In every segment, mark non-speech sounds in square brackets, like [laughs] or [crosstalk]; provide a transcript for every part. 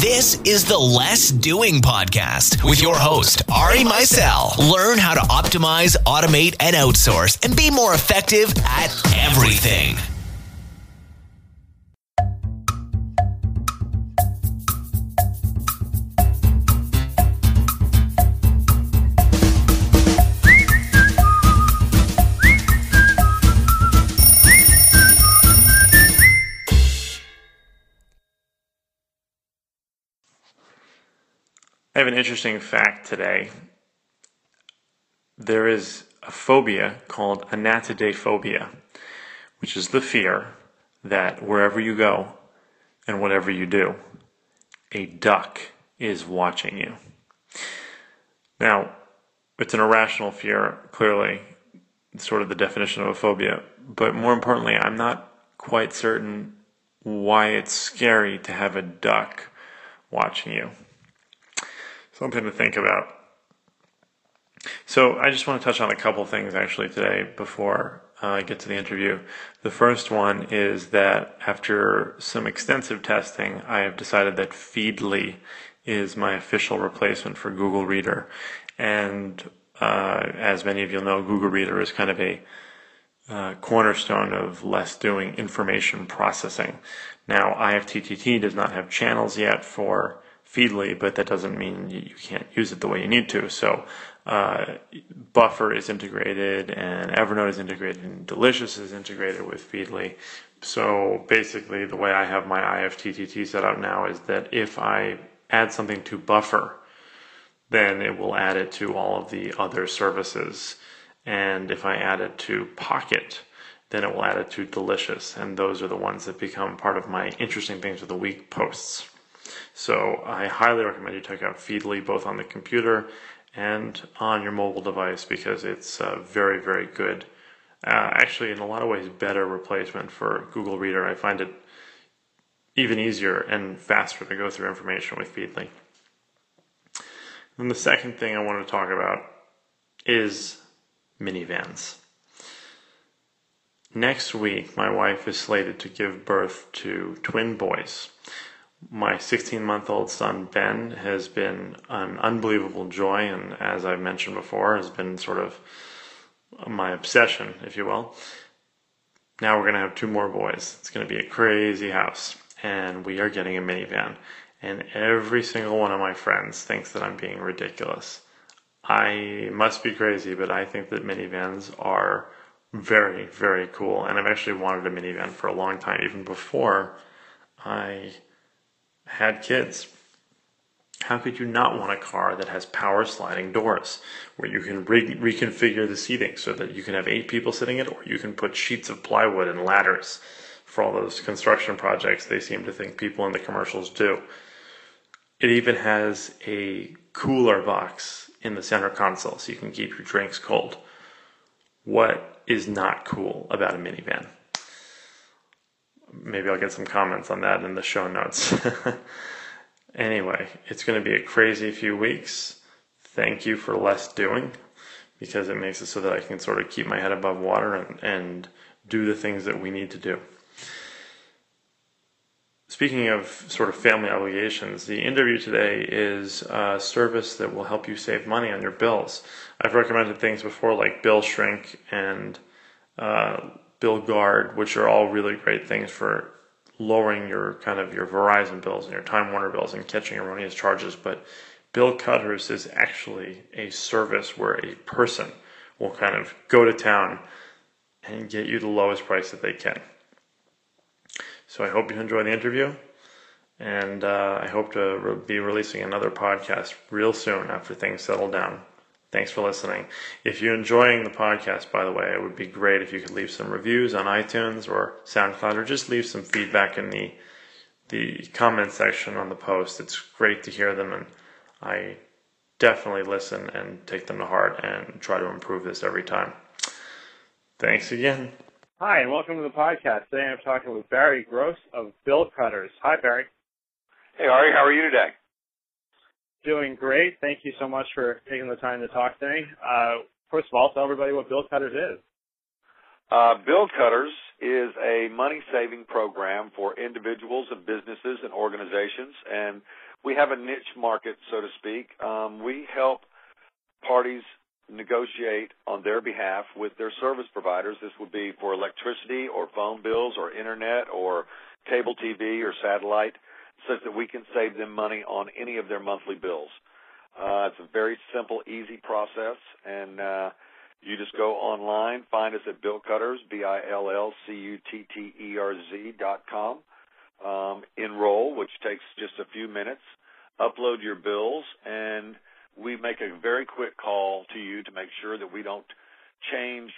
This is the Less Doing Podcast with your host, Ari Meisel. Learn how to optimize, automate, and outsource and be more effective at everything. I have an interesting fact today. There is a phobia called anatidaephobia, which is the fear that wherever you go and whatever you do, a duck is watching you. Now, it's an irrational fear, clearly, sort of the definition of a phobia, but more importantly, I'm not quite certain why it's scary to have a duck watching you something to think about. So I just want to touch on a couple things actually today before uh, I get to the interview. The first one is that after some extensive testing, I have decided that Feedly is my official replacement for Google Reader. And uh, as many of you know, Google Reader is kind of a uh, cornerstone of less doing information processing. Now, IFTTT does not have channels yet for Feedly, but that doesn't mean you can't use it the way you need to. So uh, Buffer is integrated, and Evernote is integrated, and Delicious is integrated with Feedly. So basically, the way I have my IFTTT set up now is that if I add something to Buffer, then it will add it to all of the other services. And if I add it to Pocket, then it will add it to Delicious. And those are the ones that become part of my interesting things of the week posts. So I highly recommend you check out Feedly both on the computer and on your mobile device because it's a very, very good, uh, actually, in a lot of ways, better replacement for Google Reader. I find it even easier and faster to go through information with Feedly. And the second thing I want to talk about is minivans. Next week, my wife is slated to give birth to twin boys my 16 month old son Ben has been an unbelievable joy, and as I've mentioned before, has been sort of my obsession, if you will. Now we're going to have two more boys. It's going to be a crazy house, and we are getting a minivan. And every single one of my friends thinks that I'm being ridiculous. I must be crazy, but I think that minivans are very, very cool. And I've actually wanted a minivan for a long time, even before I had kids. How could you not want a car that has power sliding doors where you can re- reconfigure the seating so that you can have eight people sitting in it, or you can put sheets of plywood and ladders for all those construction projects they seem to think people in the commercials do? It even has a cooler box in the center console so you can keep your drinks cold. What is not cool about a minivan? Maybe I'll get some comments on that in the show notes. [laughs] anyway, it's going to be a crazy few weeks. Thank you for less doing because it makes it so that I can sort of keep my head above water and, and do the things that we need to do. Speaking of sort of family obligations, the interview today is a service that will help you save money on your bills. I've recommended things before like Bill Shrink and uh, BillGuard, which are all really great things for lowering your kind of your Verizon bills and your Time Warner bills and catching erroneous charges. But BillCutterz is actually a service where a person will kind of go to town and get you the lowest price that they can. So I hope you enjoy the interview, and uh, I hope to re- be releasing another podcast real soon after things settle down. Thanks for listening. If you're enjoying the podcast, by the way, it would be great if you could leave some reviews on iTunes or SoundCloud or just leave some feedback in the the comment section on the post. It's great to hear them and I definitely listen and take them to heart and try to improve this every time. Thanks again. Hi, and welcome to the podcast. Today I'm talking with Barry Gross of BillCutterz. Hi, Barry. Hey, Ari. How are you today? Doing great. Thank you so much for taking the time to talk to. Uh, first of all, tell everybody what BillCutterz is. Uh, BillCutterz is a money saving program for individuals and businesses and organizations. And we have a niche market, so to speak. Um, we help parties negotiate on their behalf with their service providers. This would be for electricity or phone bills or internet or cable TV or satellite, such that we can save them money on any of their monthly bills. Uh, it's a very simple, easy process, and uh, you just go online, find us at BillCutterz, B-I-L-L-C-U-T-T-E-R-Z dot com. Um, enroll, which takes just a few minutes. Upload your bills, and we make a very quick call to you to make sure that we don't change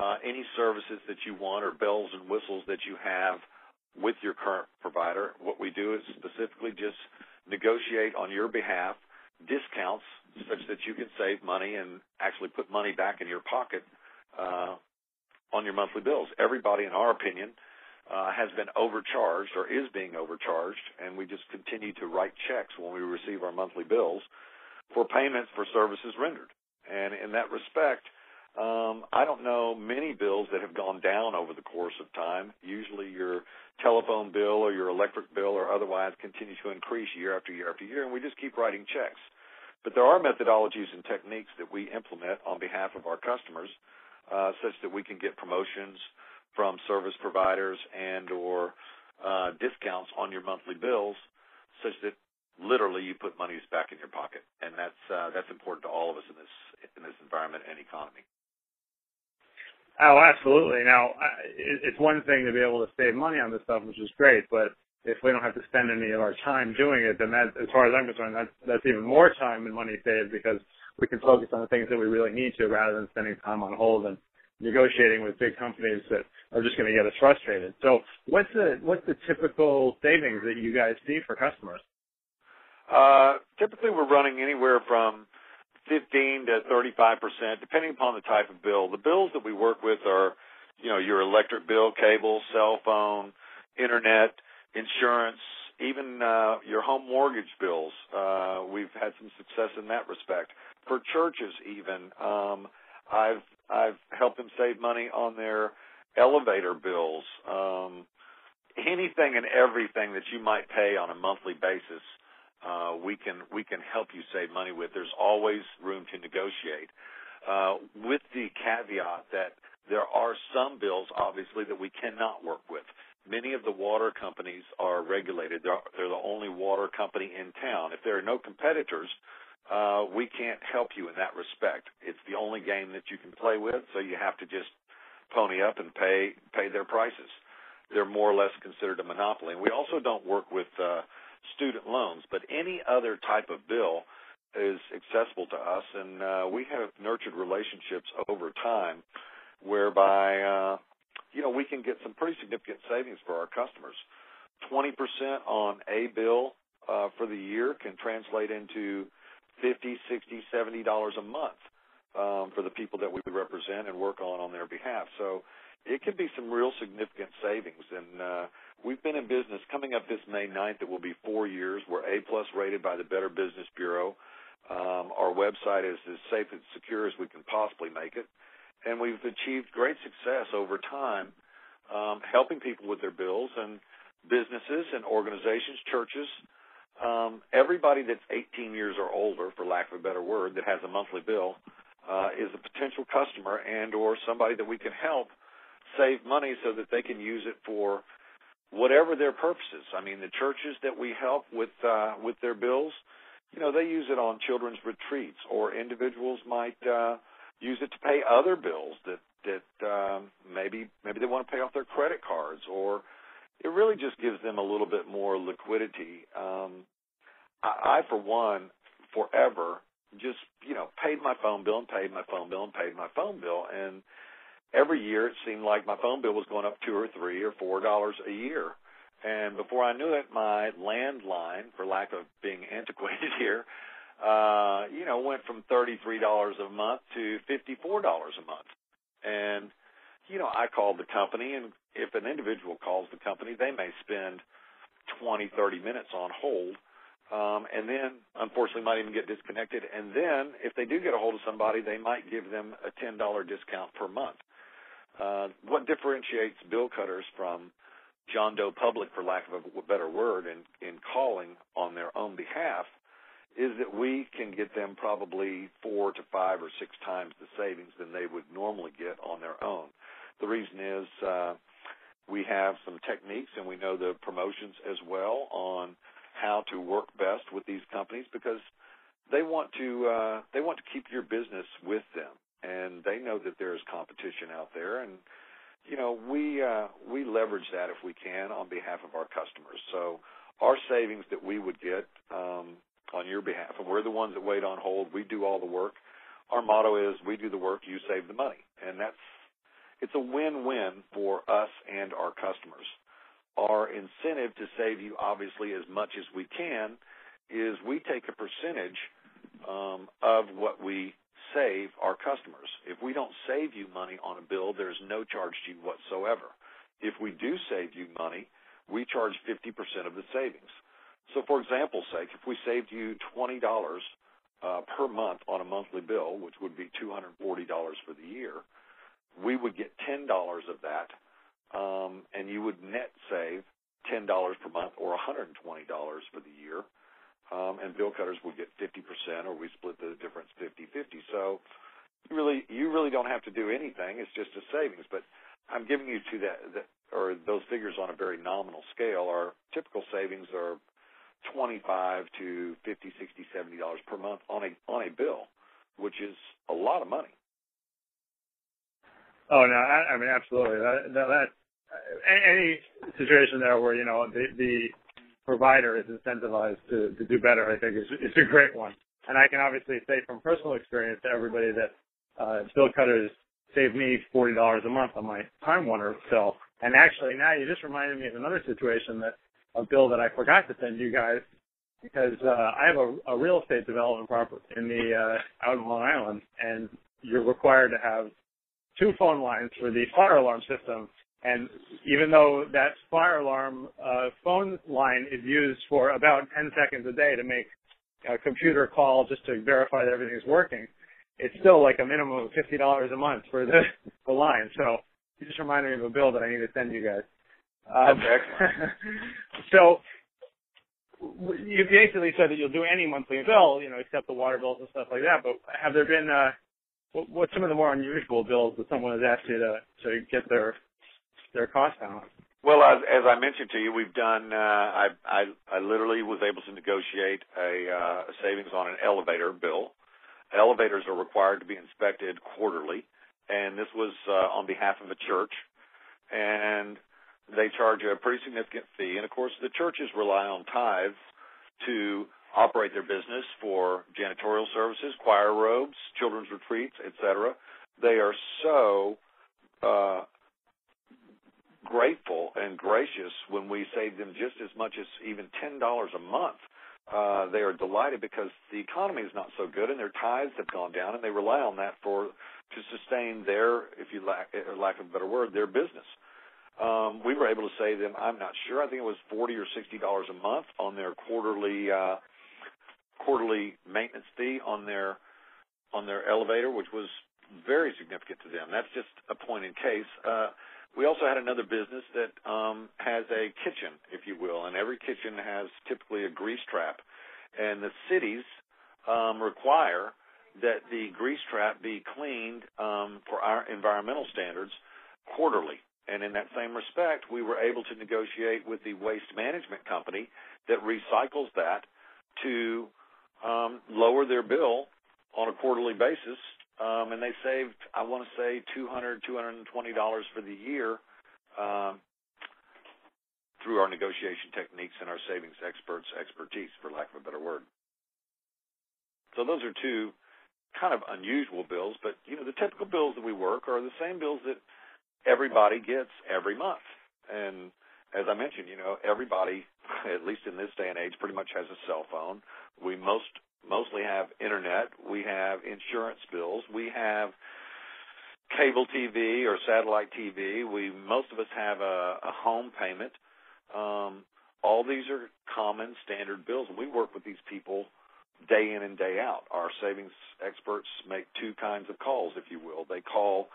uh, any services that you want or bells and whistles that you have with your current provider. What we do is specifically just negotiate on your behalf discounts such that you can save money and actually put money back in your pocket uh, on your monthly bills. Everybody, in our opinion, uh, has been overcharged or is being overcharged, and we just continue to write checks when we receive our monthly bills for payments for services rendered. And in that respect, um, I don't know many bills that have gone down over the course of time. Usually your telephone bill or your electric bill or otherwise continue to increase year after year after year, and we just keep writing checks. But there are methodologies and techniques that we implement on behalf of our customers, uh, such that we can get promotions from service providers and or uh, discounts on your monthly bills, such that literally you put monies back in your pocket, and that's uh, that's important to all of us in this in this environment and economy. Oh, absolutely. Now, it's one thing to be able to save money on this stuff, which is great, but if we don't have to spend any of our time doing it, then that, as far as I'm concerned, that's, that's even more time and money saved because we can focus on the things that we really need to rather than spending time on hold and negotiating with big companies that are just going to get us frustrated. So what's the, what's the typical savings that you guys see for customers? Uh, typically we're running anywhere from 15 to 35 percent, depending upon the type of bill. The bills that we work with are, you know, your electric bill, cable, cell phone, internet, insurance, even uh, your home mortgage bills. Uh, we've had some success in that respect. For churches, even um, I've I've helped them save money on their elevator bills. Um, anything and everything that you might pay on a monthly basis uh, we can we can help you save money with. There's always room to negotiate, uh, with the caveat that there are some bills, obviously, that we cannot work with. Many of the water companies are regulated. They're, they're the only water company in town. If there are no competitors, uh, we can't help you in that respect. It's the only game that you can play with, so you have to just pony up and pay pay their prices. They're more or less considered a monopoly. And we also don't work with uh, student loans, but any other type of bill is accessible to us, and uh, we have nurtured relationships over time whereby uh, you know we can get some pretty significant savings for our customers. Twenty percent on a bill uh, for the year can translate into fifty, sixty, seventy dollars a month um, for the people that we represent and work on on their behalf. So it can be some real significant savings, and uh, We've been in business coming up this May 9th. It will be four years. We're A plus rated by the Better Business Bureau. Um, our website is as safe and secure as we can possibly make it, and we've achieved great success over time, um, helping people with their bills and businesses and organizations, churches, um, everybody that's 18 years or older, for lack of a better word, that has a monthly bill, uh, is a potential customer and or somebody that we can help save money so that they can use it for whatever their purposes. I mean, the churches that we help with uh, with their bills, you know, they use it on children's retreats, or individuals might uh, use it to pay other bills that that um, maybe maybe they want to pay off their credit cards, or it really just gives them a little bit more liquidity. Um, I, I, for one, forever just you know paid my phone bill and paid my phone bill and paid my phone bill and every year it seemed like my phone bill was going up two or three or four dollars a year. And before I knew it, my landline, for lack of being [laughs] antiquated here, uh, you know, went from thirty-three dollars a month to fifty-four dollars a month. And you know, I called the company, and if an individual calls the company, they may spend twenty, thirty minutes on hold. Um, and then, unfortunately, might even get disconnected. And then, if they do get a hold of somebody, they might give them a ten dollar discount per month. Uh, what differentiates BillCutterz from John Doe Public, for lack of a better word, in, in calling on their own behalf, is that we can get them probably four to five or six times the savings than they would normally get on their own. The reason is uh, we have some techniques and we know the promotions as well on how to work best with these companies because they want to uh, they want to keep your business with them and they know that there's competition out there. And you know we uh, we leverage that if we can on behalf of our customers. So our savings that we would get um, on your behalf and we're the ones that wait on hold. We do all the work. Our motto is we do the work you save the money. And that's it's a win-win for us and our customers. Our incentive to save you obviously as much as we can is we take a percentage um, of what we save our customers. If we don't save you money on a bill, there's no charge to you whatsoever. If we do save you money, we charge 50% of the savings. So, for example's sake, if we saved you $20 uh, per month on a monthly bill, which would be $240 for the year, we would get ten dollars of that, um, and you would net save ten dollars per month or one hundred and twenty dollars for the year. Um, and BillCutterz would get 50%, or we split the difference 50-50. So you really, you really don't have to do anything. It's just a savings. But I'm giving you to that, that or those figures on a very nominal scale. Our typical savings are 25 to 50, 60, 70 dollars per month on a on a bill, which is a lot of money. Oh no, I, I mean absolutely. That, that, that any situation there where you know the the provider is incentivized to to do better, I think is is a great one. And I can obviously say from personal experience to everybody that uh, BillCutterz save me forty dollars a month on my Time Warner bill. And actually, now you just reminded me of another situation that a bill that I forgot to send you guys because uh, I have a, a real estate development property in the uh, out in Long Island, and you're required to have two phone lines for the fire alarm system. And even though that fire alarm uh, phone line is used for about 10 seconds a day to make a computer call just to verify that everything's working, it's still like a minimum of $50 a month for the, [laughs] the line. So you just reminded me of a bill that I need to send you guys. Um, [laughs] so you basically said that you'll do any monthly bill, you know, except the water bills and stuff like that. But have there been uh, what, what's some of the more unusual bills that someone has asked you to to get their their cost down? Well, as, as I mentioned to you, we've done. Uh, I, I I literally was able to negotiate a, uh, savings on an elevator bill. Elevators are required to be inspected quarterly, and this was uh, on behalf of a church, and they charge a pretty significant fee. And of course, the churches rely on tithes to operate their business for janitorial services, choir robes, children's retreats, etc. They are so uh, grateful and gracious when we save them just as much as even ten dollars a month. Uh, they are delighted because the economy is not so good and their tithes have gone down, and they rely on that for to sustain their, if you lack, lack of a better word, their business. Um, we were able to save them. I'm not sure. I think it was forty or sixty dollars a month on their quarterly uh, quarterly maintenance fee on their on their elevator, which was very significant to them. That's just a point in case. Uh, we also had another business that um, has a kitchen, if you will, and every kitchen has typically a grease trap, and the cities um, require that the grease trap be cleaned um, for our environmental standards quarterly. And in that same respect, we were able to negotiate with the waste management company that recycles that to um, lower their bill on a quarterly basis, um, and they saved, I want to say, $200, $220 for the year um, through our negotiation techniques and our savings experts' expertise, for lack of a better word. So those are two kind of unusual bills, but you know the typical bills that we work are the same bills that everybody gets every month. And as I mentioned, you know, everybody, at least in this day and age, pretty much has a cell phone. We most mostly have internet. We have insurance bills. We have cable TV or satellite TV. We most of us have a, a home payment. Um, all these are common standard bills, and we work with these people day in and day out. Our savings experts make two kinds of calls, if you will. They call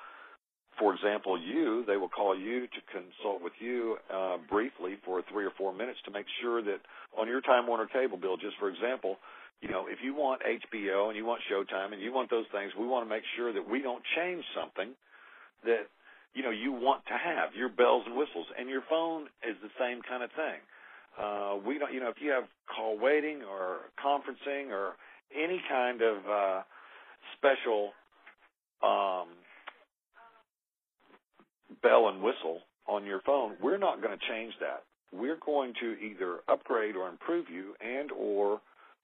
for example, you, they will call you to consult with you uh, briefly for three or four minutes to make sure that on your Time Warner cable bill, just for example, you know, if you want HBO and you want Showtime and you want those things, we want to make sure that we don't change something that you know you want to have your bells and whistles, and your phone is the same kind of thing. Uh, we don't, you know, if you have call waiting or conferencing or any kind of uh, special um, bell and whistle on your phone, we're not going to change that. We're going to either upgrade or improve you, and or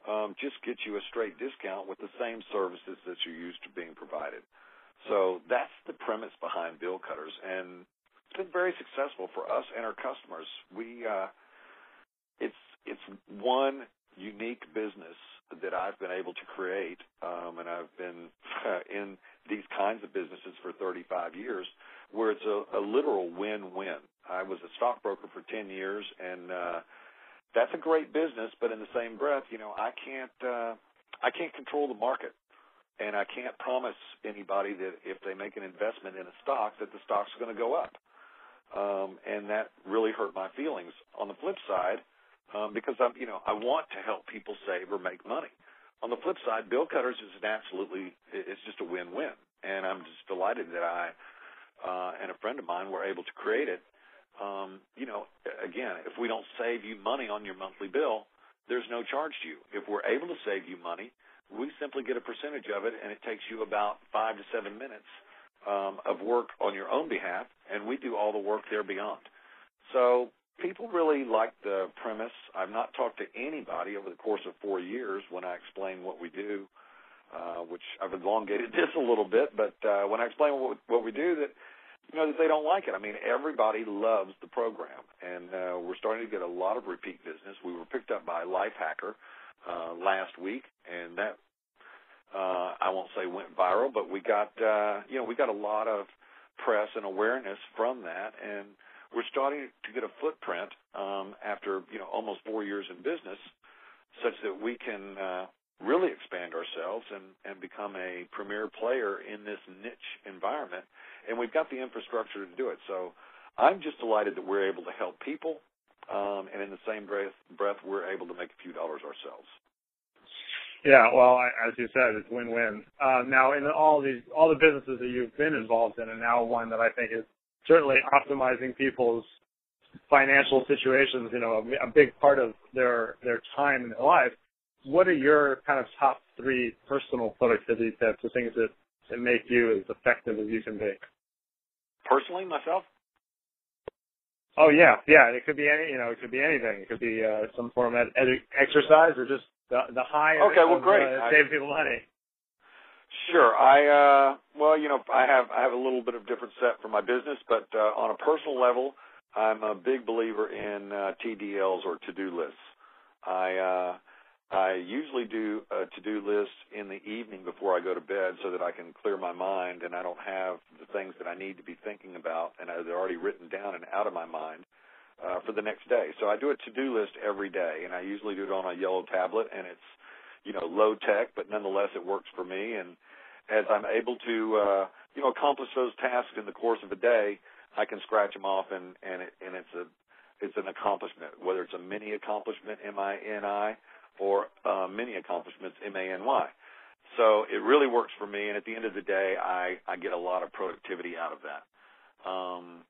um, just get you a straight discount with the same services that you're used to being provided. So that's the premise behind BillCutterz, and it's been very successful for us and our customers. We uh, it's it's one unique business that I've been able to create, um, and I've been uh, in these kinds of businesses for 35 years, where it's a, a literal win-win. I was a stockbroker for 10 years, and uh, that's a great business. But in the same breath, you know, I can't uh, I can't control the market, and I can't promise anybody that if they make an investment in a stock that the stock's going to go up. Um, and that really hurt my feelings. On the flip side, um, because I'm, you know, I want to help people save or make money. On the flip side, BillCutterz is an absolutely, it's just a win-win, and I'm just delighted that I uh, and a friend of mine were able to create it. Um, you know, again, if we don't save you money on your monthly bill, there's no charge to you. If we're able to save you money, we simply get a percentage of it, and it takes you about five to seven minutes um, of work on your own behalf, and we do all the work there beyond. So people really like the premise. I've not talked to anybody over the course of four years when I explain what we do, uh, which I've elongated [laughs] this a little bit, but uh, when I explain what, what we do, that you know that they don't like it. I mean, everybody loves the program, and uh, we're starting to get a lot of repeat business. We were picked up by Lifehacker uh, last week, and that uh, I won't say went viral, but we got uh, you know we got a lot of press and awareness from that, and we're starting to get a footprint um, after you know almost four years in business, such that we can uh, really expand ourselves and, and become a premier player in this niche environment. And we've got the infrastructure to do it. So I'm just delighted that we're able to help people, um, and in the same breath, breath, we're able to make a few dollars ourselves. Yeah, well, I, as you said, it's win-win. Uh, now, in all these, all the businesses that you've been involved in, and now one that I think is certainly optimizing people's financial situations, you know, a, a big part of their their time in their life. What are your kind of top three personal productivity tips, the things that, that make you as effective as you can be? Personally, myself. Oh yeah, yeah. It could be any, you know, it could be anything. It could be uh, some form of ed- exercise or just the the high. Okay, of, well, great. Uh, save people money. Sure. I uh well, you know, I have I have a little bit of different set for my business, but uh, on a personal level, I'm a big believer in uh, TDLs or to-do lists. I uh I usually do a to-do list in the evening before I go to bed so that I can clear my mind and I don't have the things that I need to be thinking about and they're already written down and out of my mind uh, for the next day. So I do a to-do list every day and I usually do it on a yellow tablet and it's you know, low tech, but nonetheless it works for me. And as I'm able to, uh, you know, accomplish those tasks in the course of a day, I can scratch them off and, and it, and it's a, it's an accomplishment, whether it's a mini accomplishment, M-I-N-I, or uh, many accomplishments, M-A-N-Y. So it really works for me, and at the end of the day, I, I get a lot of productivity out of that. Um,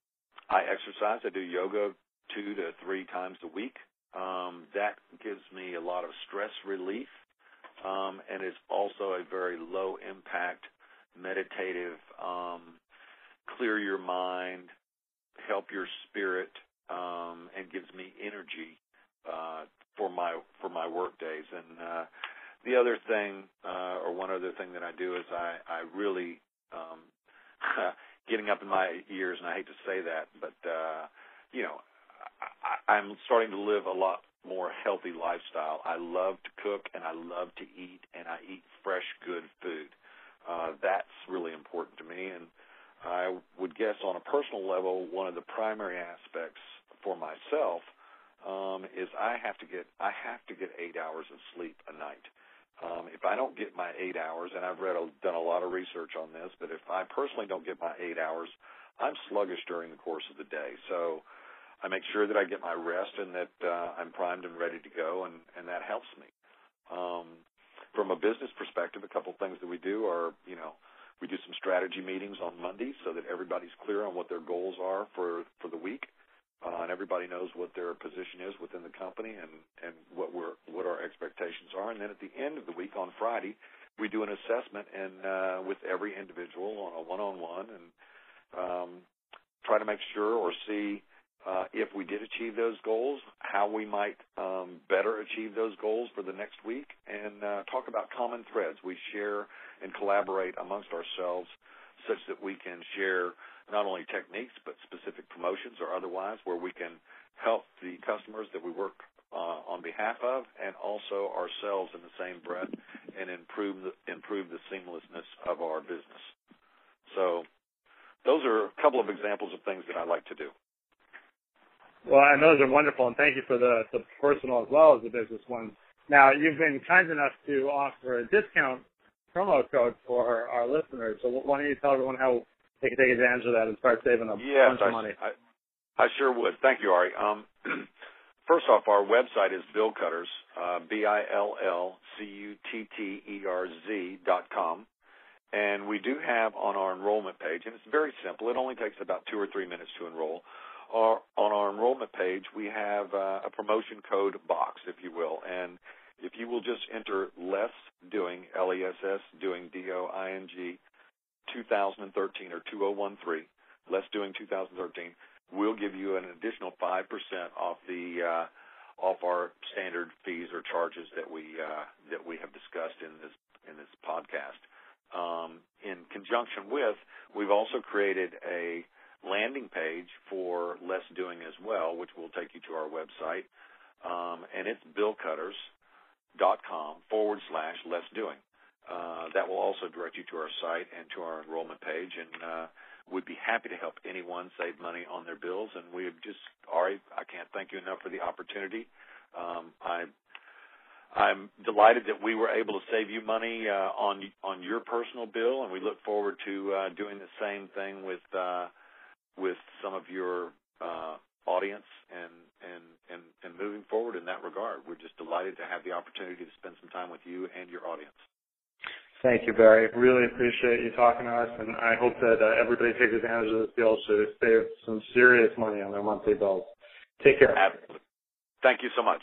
I exercise. I do yoga two to three times a week. Um, that gives me a lot of stress relief um, and is also a very low impact meditative, um, clear your mind, help your spirit, um, and gives me energy uh, for my for my work days. And uh, the other thing, uh, or one other thing that I do is I I really um, [laughs] getting up in my years, and I hate to say that, but uh, you know, I, I'm starting to live a lot more healthy lifestyle. I love to cook and I love to eat and I eat fresh, good food. Uh, that's really important to me. And I would guess on a personal level, one of the primary aspects for myself um, is I have to get I have to get eight hours of sleep a night. Um, if I don't get my eight hours, and I've read, done a lot of research on this, but if I personally don't get my eight hours, I'm sluggish during the course of the day. So I make sure that I get my rest and that uh, I'm primed and ready to go, and, and that helps me. Um, from a business perspective, a couple things that we do are, you know, we do some strategy meetings on Mondays so that everybody's clear on what their goals are for for the week, everybody knows what their position is within the company and what our expectations are. And then at the end of the week on Friday, we do an assessment and uh, with every individual on a one-on-one and um, try to make sure or see uh, if we did achieve those goals, how we might um, better achieve those goals for the next week, and uh, talk about common threads. We share and collaborate amongst ourselves such that we can share not only techniques but specific promotions or otherwise where we can help the customers that we work uh, on behalf of and also ourselves in the same breath and improve the, improve the seamlessness of our business. So those are a couple of examples of things that I like to do. Well, and those are wonderful, and thank you for the, the personal as well as the business ones. Now, you've been kind enough to offer a discount promo code for our listeners. So why don't you tell everyone how they can take advantage of that and start saving a yes, bunch of money? I, I sure would. Thank you, Ari. Um, [clears throat] first off, our website is BillCutterz, uh, B-I-L-L-C-U-T-T-E-R-Z dot com. And we do have on our enrollment page, and it's very simple. It only takes about two or three minutes to enroll our, on our enrollment page, we have uh, a promotion code box, if you will, and if you will just enter less doing L E S S doing D O I N G 2013 or 2013 less doing 2013, we'll give you an additional five percent off the uh, off our standard fees or charges that we uh, that we have discussed in this in this podcast. Um, in conjunction with, we've also created a landing page for less doing as well, which will take you to our website. Um, and it's billcutterz.com forward slash less doing. Uh, that will also direct you to our site and to our enrollment page. And uh, we'd be happy to help anyone save money on their bills. And we've just, Ari, I can't thank you enough for the opportunity. Um, I I'm delighted that we were able to save you money uh, on on your personal bill, and we look forward to uh, doing the same thing with uh, with some of your uh, audience and, and, and, and moving forward in that regard. We're just delighted to have the opportunity to spend some time with you and your audience. Thank you, Barry. Really appreciate you talking to us, and I hope that uh, everybody takes advantage of this deal to save some serious money on their monthly bills. Take care. Absolutely. Thank you so much.